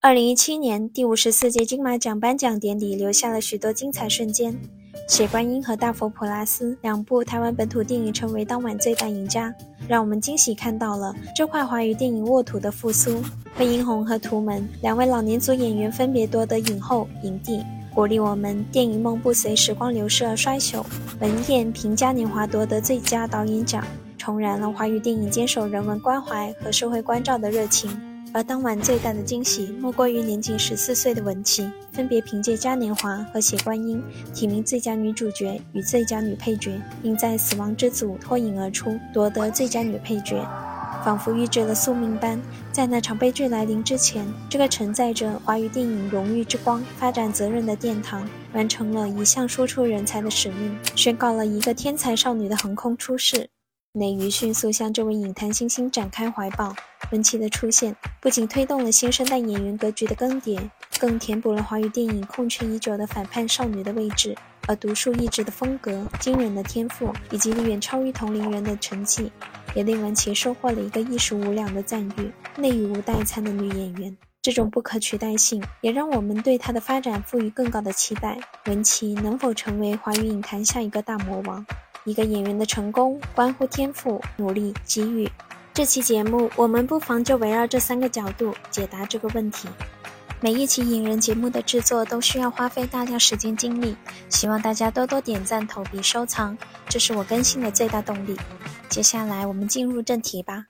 二零一七年第五十四届金马奖颁奖典礼留下了许多精彩瞬间，《血观音》和《大佛普拉斯》两部台湾本土电影成为当晚最大赢家，让我们惊喜看到了这块华语电影沃土的复苏。魏英宏和图门两位老年组演员分别夺得影后、影帝，鼓励我们电影梦不随时光流逝而衰朽。文彦凭《嘉年华》夺得最佳导演奖，重燃了华语电影坚守人文关怀和社会关照的热情。而当晚最大的惊喜，莫过于年仅十四岁的文琪，分别凭借《嘉年华》和《写观音》提名最佳女主角与最佳女配角，并在《死亡之组》脱颖而出，夺得最佳女配角，仿佛预知了宿命般，在那场悲剧来临之前，这个承载着华语电影荣誉之光、发展责任的殿堂，完成了一项输出人才的使命，宣告了一个天才少女的横空出世。内娱迅速向这位影坛新星展开怀抱。文琪的出现不仅推动了新生代演员格局的更迭，更填补了华语电影空缺已久的反叛少女的位置。而独树一帜的风格、惊人的天赋以及远超于同龄人的成绩，也令文琪收获了一个艺术无两的赞誉——内娱无代餐的女演员。这种不可取代性，也让我们对她的发展赋予更高的期待。文琪能否成为华语影坛下一个大魔王？一个演员的成功关乎天赋、努力、机遇。这期节目，我们不妨就围绕这三个角度解答这个问题。每一期影人节目的制作都需要花费大量时间精力，希望大家多多点赞、投币、收藏，这是我更新的最大动力。接下来，我们进入正题吧。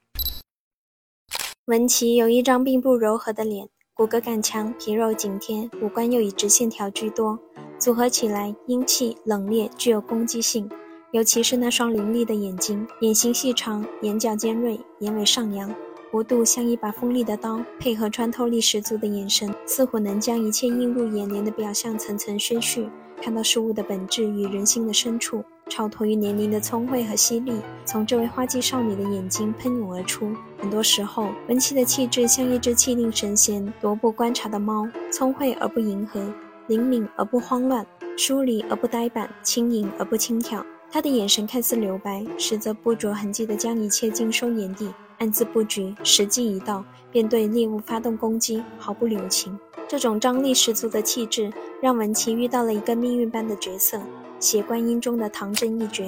文琪有一张并不柔和的脸，骨骼感强，皮肉紧贴，五官又以直线条居多，组合起来英气冷冽，具有攻击性。尤其是那双凌厉的眼睛，眼型细长，眼角尖锐，眼尾上扬，弧度像一把锋利的刀，配合穿透力十足的眼神，似乎能将一切映入眼帘的表象层层宣叙，看到事物的本质与人心的深处，超脱于年龄的聪慧和犀利，从这位花季少女的眼睛喷涌而出。很多时候，文琪的气质像一只气定神闲、踱步观察的猫，聪慧而不迎合，灵敏而不慌乱，疏离而不呆板，轻盈而不轻佻。他的眼神看似留白，实则不着痕迹地将一切尽收眼底，暗自布局，时机一到便对猎物发动攻击，毫不留情。这种张力十足的气质，让文琪遇到了一个命运般的角色——血观音中的唐真一角。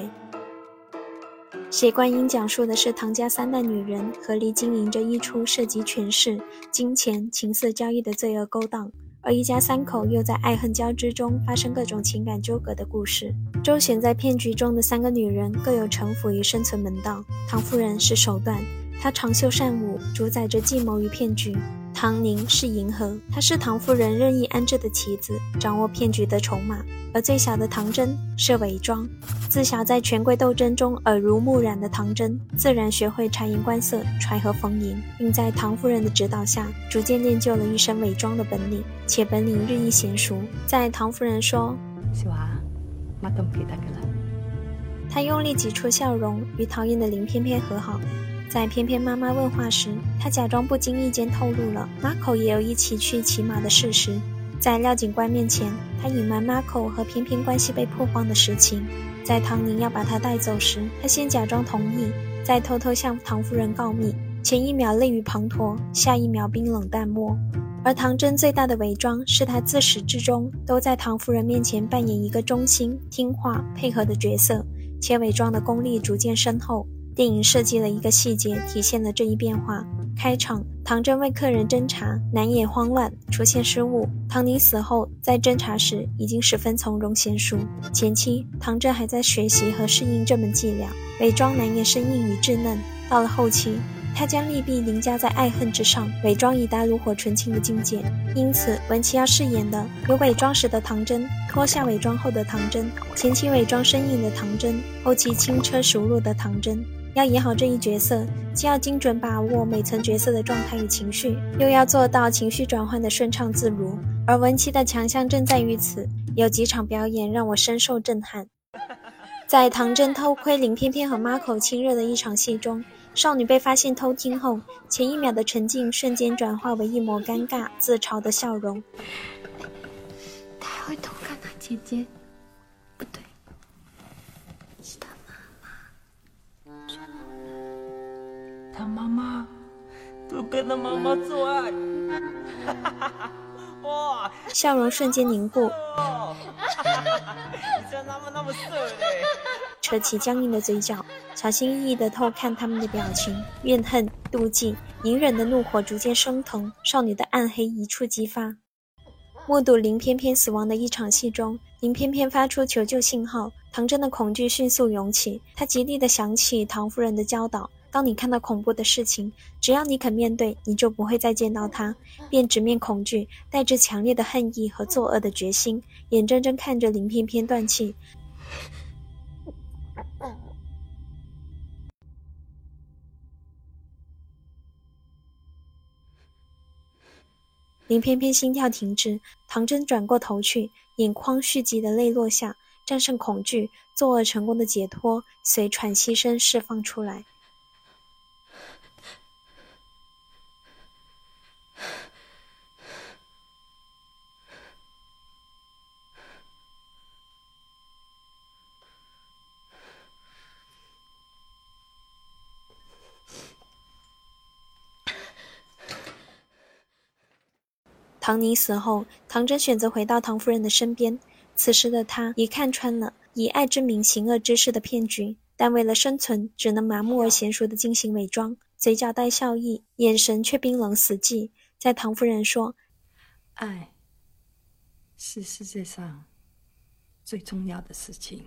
血观音讲述的是唐家三代女人合力经营着一出涉及权势、金钱、情色交易的罪恶勾当。而一家三口又在爱恨交织中发生各种情感纠葛的故事。周旋在骗局中的三个女人各有城府与生存门道。唐夫人是手段，她长袖善舞，主宰着计谋与骗局。唐宁是银河，她是唐夫人任意安置的棋子，掌握骗局的筹码。而最小的唐真是伪装。自小在权贵斗争中耳濡目染的唐真，自然学会察言观色、揣和逢迎，并在唐夫人的指导下，逐渐练就了一身伪装的本领，且本领日益娴熟。在唐夫人说：“小华，妈都不记得了。”他用力挤出笑容，与讨厌的林翩翩和好。在翩翩妈妈问话时，他假装不经意间透露了马口也有一起去骑马的事实。在廖警官面前，他隐瞒 Marco 和偏偏关系被破荒的实情。在唐宁要把他带走时，他先假装同意，再偷偷向唐夫人告密。前一秒泪雨滂沱，下一秒冰冷淡漠。而唐真最大的伪装，是他自始至终都在唐夫人面前扮演一个忠心、听话、配合的角色，且伪装的功力逐渐深厚。电影设计了一个细节，体现了这一变化。开场，唐真为客人侦查，难掩慌乱，出现失误。唐尼死后，在侦查时已经十分从容娴熟。前期，唐真还在学习和适应这门伎俩，伪装难掩生硬与稚嫩。到了后期，他将利弊凌驾在爱恨之上，伪装已达炉火纯青的境界。因此，文琪要饰演的有伪装时的唐真，脱下伪装后的唐真，前期伪装生硬的唐真，后期轻车熟路的唐真。要演好这一角色，既要精准把握每层角色的状态与情绪，又要做到情绪转换的顺畅自如。而文琪的强项正在于此，有几场表演让我深受震撼。在唐真偷窥林翩翩和 Marco 亲热的一场戏中，少女被发现偷听后，前一秒的沉静瞬间转化为一抹尴尬自嘲的笑容。他会偷看他姐姐。他妈妈都跟他妈妈做爱，哇！笑容瞬间凝固。你真他妈那么色嘞！扯起僵硬的嘴角，小心翼翼地偷看他们的表情，怨恨、妒忌、隐忍的怒火逐渐升腾，少女的暗黑一触即发。目睹林翩翩死亡的一场戏中，林翩翩发出求救信号，唐真的恐惧迅速涌起。他极力地想起唐夫人的教导：当你看到恐怖的事情，只要你肯面对，你就不会再见到他。便直面恐惧，带着强烈的恨意和作恶的决心，眼睁睁看着林翩翩断气。林翩翩心跳停止，唐真转过头去，眼眶蓄积的泪落下，战胜恐惧，作恶成功的解脱随喘息声释放出来。唐尼死后，唐真选择回到唐夫人的身边。此时的她已看穿了以爱之名行恶之事的骗局，但为了生存，只能麻木而娴熟地进行伪装，嘴角带笑意，眼神却冰冷死寂。在唐夫人说：“爱是世界上最重要的事情。”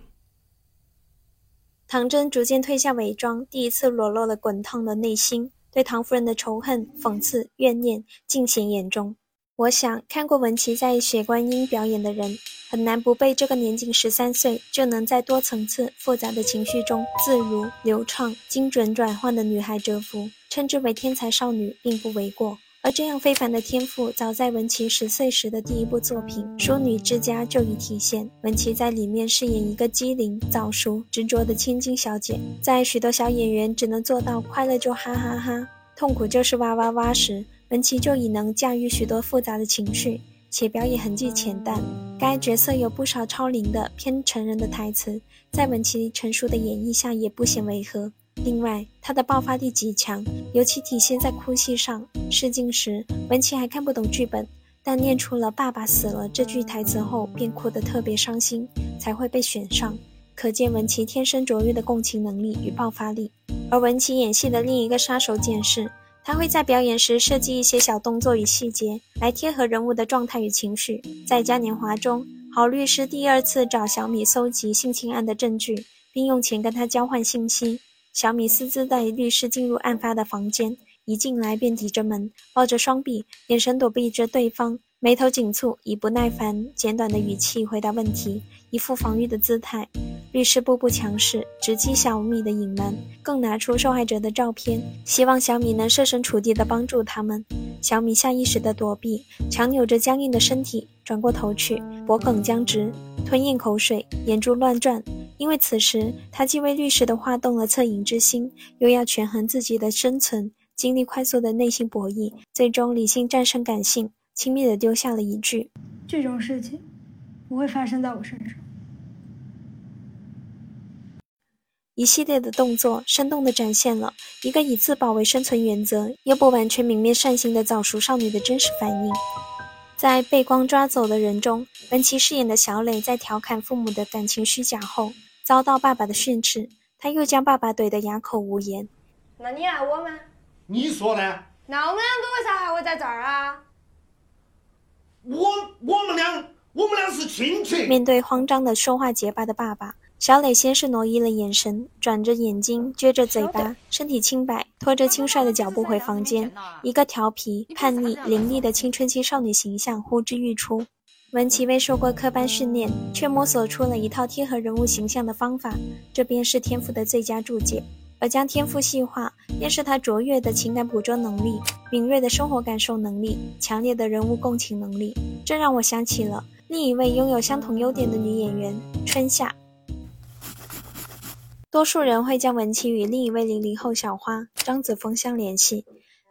唐真逐渐褪下伪装，第一次裸露了滚烫的内心，对唐夫人的仇恨、讽刺、怨念尽显眼中。我想，看过文琪在《雪观音》表演的人，很难不被这个年仅十三岁就能在多层次、复杂的情绪中自如、流畅、精准转换的女孩折服，称之为天才少女，并不为过。而这样非凡的天赋，早在文琪十岁时的第一部作品《淑女之家》就已体现。文琪在里面饰演一个机灵、早熟、执着的千金小姐，在许多小演员只能做到快乐就哈哈哈，痛苦就是哇哇哇时。文琪就已能驾驭许多复杂的情绪，且表演痕迹浅淡。该角色有不少超龄的偏成人的台词，在文琪成熟的演绎下也不显违和。另外，她的爆发力极强，尤其体现在哭戏上。试镜时，文琪还看不懂剧本，但念出了“爸爸死了”这句台词后，便哭得特别伤心，才会被选上。可见文琪天生卓越的共情能力与爆发力。而文琪演戏的另一个杀手锏是。他会在表演时设计一些小动作与细节，来贴合人物的状态与情绪。在嘉年华中，郝律师第二次找小米搜集性侵案的证据，并用钱跟他交换信息。小米私自带律师进入案发的房间，一进来便抵着门，抱着双臂，眼神躲避着对方，眉头紧蹙，以不耐烦、简短的语气回答问题，一副防御的姿态。律师步步强势，直击小米的隐瞒，更拿出受害者的照片，希望小米能设身处地的帮助他们。小米下意识地躲避，强扭着僵硬的身体，转过头去，脖梗僵直，吞咽口水，眼珠乱转。因为此时他既为律师的话动了恻隐之心，又要权衡自己的生存，经历快速的内心博弈，最终理性战胜感性，轻蔑地丢下了一句：“这种事情不会发生在我身上。”一系列的动作，生动地展现了一个以自保为生存原则，又不完全泯灭善心的早熟少女的真实反应。在被光抓走的人中，文琪饰演的小磊在调侃父母的感情虚假后，遭到爸爸的训斥，他又将爸爸怼得哑口无言。那你爱我吗？你说呢？那我们两个为啥还会在这儿啊？我我们俩我们俩是亲戚。面对慌张的说话结巴的爸爸。小磊先是挪移了眼神，转着眼睛，撅着嘴巴，身体轻摆，拖着轻率的脚步回房间。一个调皮、叛逆、伶俐的青春期少女形象呼之欲出。文琪未受过科班训练，却摸索出了一套贴合人物形象的方法，这便是天赋的最佳注解。而将天赋细化，便是她卓越的情感捕捉能力、敏锐的生活感受能力、强烈的人物共情能力。这让我想起了另一位拥有相同优点的女演员春夏。多数人会将文琪与另一位零零后小花张子枫相联系，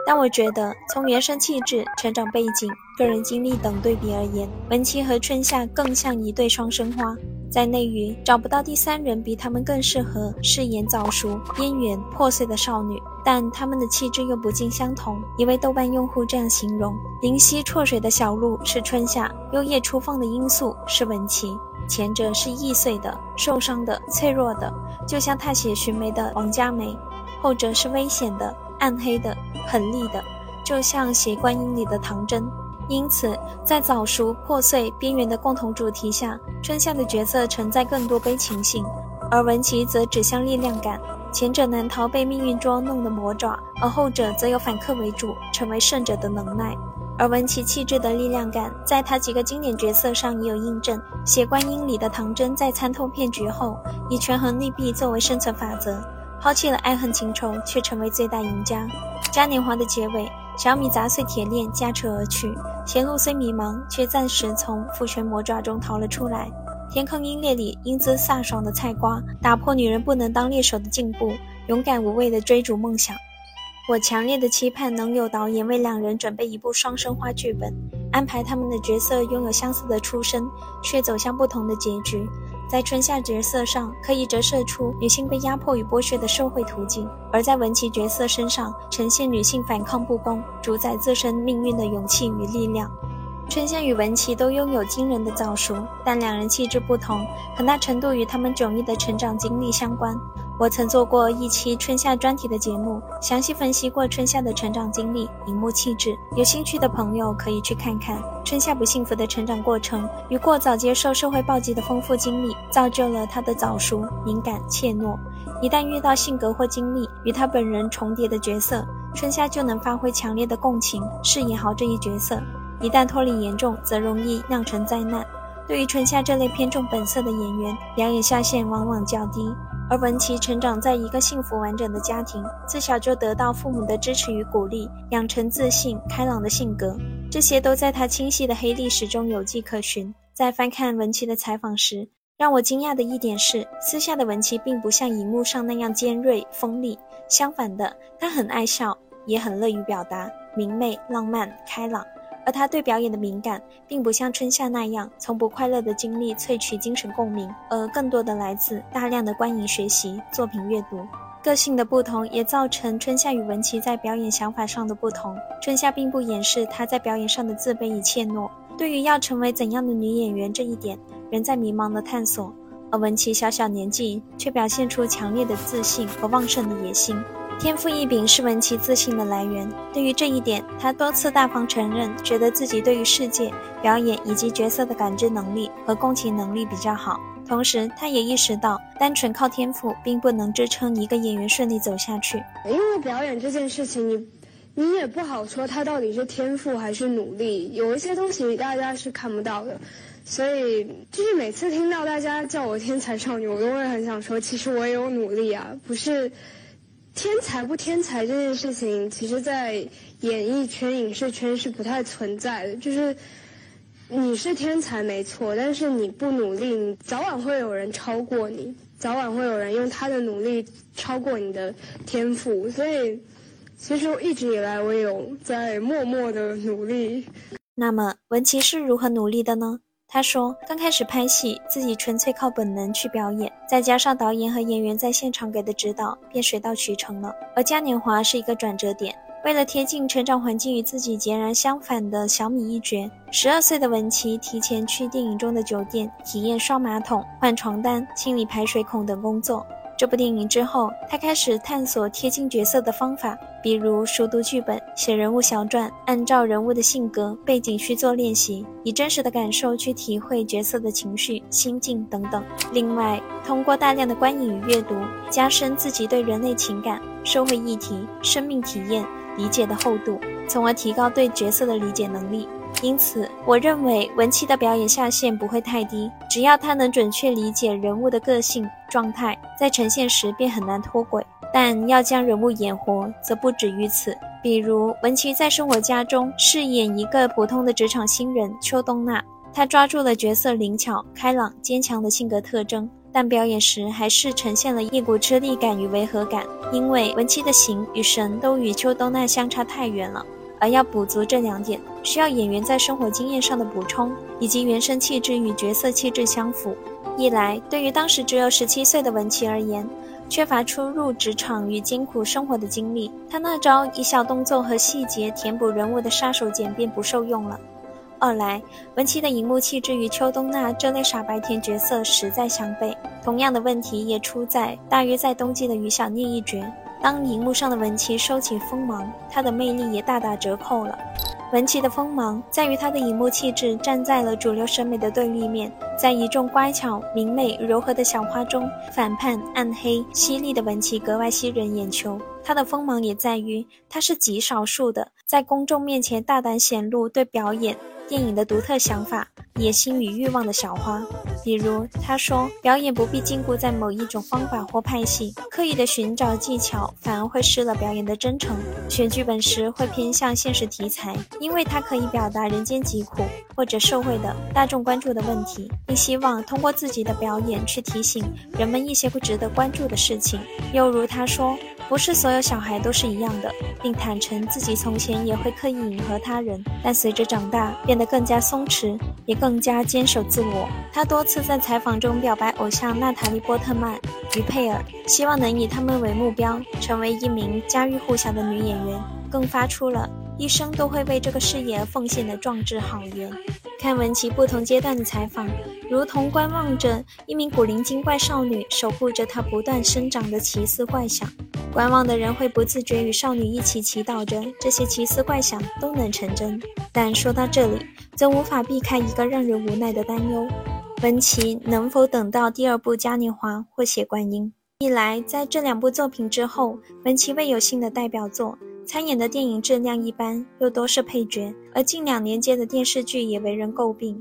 但我觉得从原生气质、成长背景、个人经历等对比而言，文琪和春夏更像一对双生花。在内娱找不到第三人比他们更适合饰演早熟、边缘、破碎的少女，但他们的气质又不尽相同。一位豆瓣用户这样形容：灵犀辍水的小鹿是春夏，幽夜初放的罂粟是文琪。前者是易碎的、受伤的、脆弱的，就像踏雪寻梅的王佳梅；后者是危险的、暗黑的、狠厉的，就像《邪观音》里的唐真。因此，在早熟、破碎、边缘的共同主题下，春夏的角色承载更多悲情性，而文琪则指向力量感。前者难逃被命运捉弄的魔爪，而后者则有反客为主、成为胜者的能耐。而文琪气质的力量感，在他几个经典角色上也有印证。《血观音》里的唐真在参透骗局后，以权衡利弊作为生存法则，抛弃了爱恨情仇，却成为最大赢家。嘉年华的结尾。小米砸碎铁链，驾车而去。前路虽迷茫，却暂时从父权魔爪中逃了出来。天坑鹰猎里，英姿飒爽的菜瓜，打破女人不能当猎手的禁步，勇敢无畏地追逐梦想。我强烈的期盼能有导演为两人准备一部双生花剧本，安排他们的角色拥有相似的出身，却走向不同的结局。在春夏角色上，可以折射出女性被压迫与剥削的社会途径；而在文琪角色身上，呈现女性反抗不公、主宰自身命运的勇气与力量。春夏与文琪都拥有惊人的早熟，但两人气质不同，很大程度与他们迥异的成长经历相关。我曾做过一期春夏专题的节目，详细分析过春夏的成长经历、荧幕气质。有兴趣的朋友可以去看看。春夏不幸福的成长过程与过早接受社会暴击的丰富经历，造就了他的早熟、敏感、怯懦。一旦遇到性格或经历与他本人重叠的角色，春夏就能发挥强烈的共情，饰演好这一角色。一旦脱离严重，则容易酿成灾难。对于春夏这类偏重本色的演员，表演下限往往较低。而文琪成长在一个幸福完整的家庭，自小就得到父母的支持与鼓励，养成自信开朗的性格，这些都在他清晰的黑历史中有迹可循。在翻看文琪的采访时，让我惊讶的一点是，私下的文琪并不像荧幕上那样尖锐锋利，相反的，她很爱笑，也很乐于表达，明媚、浪漫、开朗。而他对表演的敏感，并不像春夏那样从不快乐的经历萃取精神共鸣，而更多的来自大量的观影学习、作品阅读。个性的不同也造成春夏与文琪在表演想法上的不同。春夏并不掩饰她在表演上的自卑与怯懦，对于要成为怎样的女演员这一点，仍在迷茫的探索。而文琪小小年纪却表现出强烈的自信和旺盛的野心。天赋异禀是文琪自信的来源。对于这一点，他多次大方承认，觉得自己对于世界、表演以及角色的感知能力和共情能力比较好。同时，他也意识到，单纯靠天赋并不能支撑一个演员顺利走下去。因为表演这件事情，你你也不好说他到底是天赋还是努力。有一些东西大家是看不到的，所以就是每次听到大家叫我天才少女，我都会很想说，其实我也有努力啊，不是。天才不天才这件事情，其实，在演艺圈、影视圈是不太存在的。就是你是天才没错，但是你不努力，你早晚会有人超过你，早晚会有人用他的努力超过你的天赋。所以，其实一直以来，我有在默默的努力。那么，文琪是如何努力的呢？他说：“刚开始拍戏，自己纯粹靠本能去表演，再加上导演和演员在现场给的指导，便水到渠成了。而嘉年华是一个转折点，为了贴近成长环境与自己截然相反的小米一角，十二岁的文琪提前去电影中的酒店体验刷马桶、换床单、清理排水孔等工作。”这部电影之后，他开始探索贴近角色的方法，比如熟读剧本、写人物小传，按照人物的性格背景去做练习，以真实的感受去体会角色的情绪、心境等等。另外，通过大量的观影与阅读，加深自己对人类情感、社会议题、生命体验理解的厚度，从而提高对角色的理解能力。因此，我认为文琪的表演下限不会太低，只要他能准确理解人物的个性状态，在呈现时便很难脱轨。但要将人物演活，则不止于此。比如，文琪在生活家中饰演一个普通的职场新人邱冬娜，她抓住了角色灵巧、开朗、坚强的性格特征，但表演时还是呈现了一股吃力感与违和感，因为文琪的形与神都与邱冬娜相差太远了。而要补足这两点。需要演员在生活经验上的补充，以及原生气质与角色气质相符。一来，对于当时只有十七岁的文琪而言，缺乏初入职场与艰苦生活的经历，他那招以小动作和细节填补人物的杀手锏便不受用了。二来，文琪的荧幕气质与邱冬娜这类傻白甜角色实在相悖。同样的问题也出在大约在冬季的于小聂一角。当荧幕上的文琪收起锋芒，她的魅力也大打折扣了。文琪的锋芒在于她的荧幕气质站在了主流审美的对立面，在一众乖巧、明媚、柔和的小花中，反叛、暗黑、犀利的文琪格外吸人眼球。她的锋芒也在于她是极少数的在公众面前大胆显露对表演。电影的独特想法、野心与欲望的小花，比如他说，表演不必禁锢在某一种方法或派系，刻意的寻找技巧反而会失了表演的真诚。选剧本时会偏向现实题材，因为它可以表达人间疾苦或者社会的大众关注的问题，并希望通过自己的表演去提醒人们一些不值得关注的事情。又如他说。不是所有小孩都是一样的，并坦诚自己从前也会刻意迎合他人，但随着长大变得更加松弛，也更加坚守自我。他多次在采访中表白偶像娜塔莉·波特曼于佩尔，希望能以他们为目标，成为一名家喻户晓的女演员，更发出了一生都会为这个事业而奉献的壮志豪言。看文琪不同阶段的采访，如同观望着一名古灵精怪少女守护着她不断生长的奇思怪想。观望的人会不自觉与少女一起祈祷着这些奇思怪想都能成真，但说到这里，则无法避开一个让人无奈的担忧：文琪能否等到第二部《嘉年华》或《血观音》？一来，在这两部作品之后，文琪未有新的代表作，参演的电影质量一般，又多是配角，而近两年接的电视剧也为人诟病；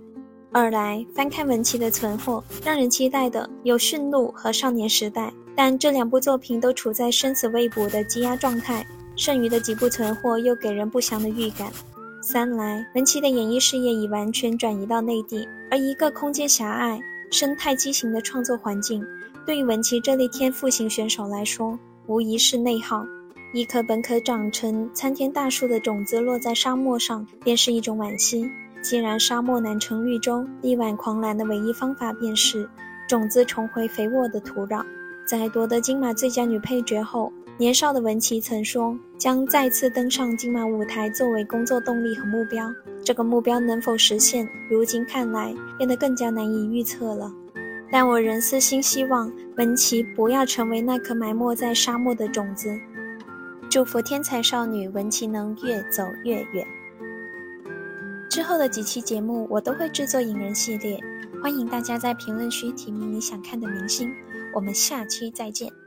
二来，翻看文琪的存货，让人期待的有《驯鹿》和《少年时代》。但这两部作品都处在生死未卜的积压状态，剩余的几部存货又给人不祥的预感。三来，文琪的演艺事业已完全转移到内地，而一个空间狭隘、生态畸形的创作环境，对于文琪这类天赋型选手来说，无疑是内耗。一颗本可长成参天大树的种子落在沙漠上，便是一种惋惜。既然沙漠难成绿洲，力挽狂澜的唯一方法便是种子重回肥沃的土壤。在夺得金马最佳女配角后，年少的文琪曾说将再次登上金马舞台作为工作动力和目标。这个目标能否实现，如今看来变得更加难以预测了。但我仍私心希望文琪不要成为那颗埋没在沙漠的种子。祝福天才少女文琪能越走越远。之后的几期节目我都会制作影人系列，欢迎大家在评论区提名你想看的明星。我们下期再见。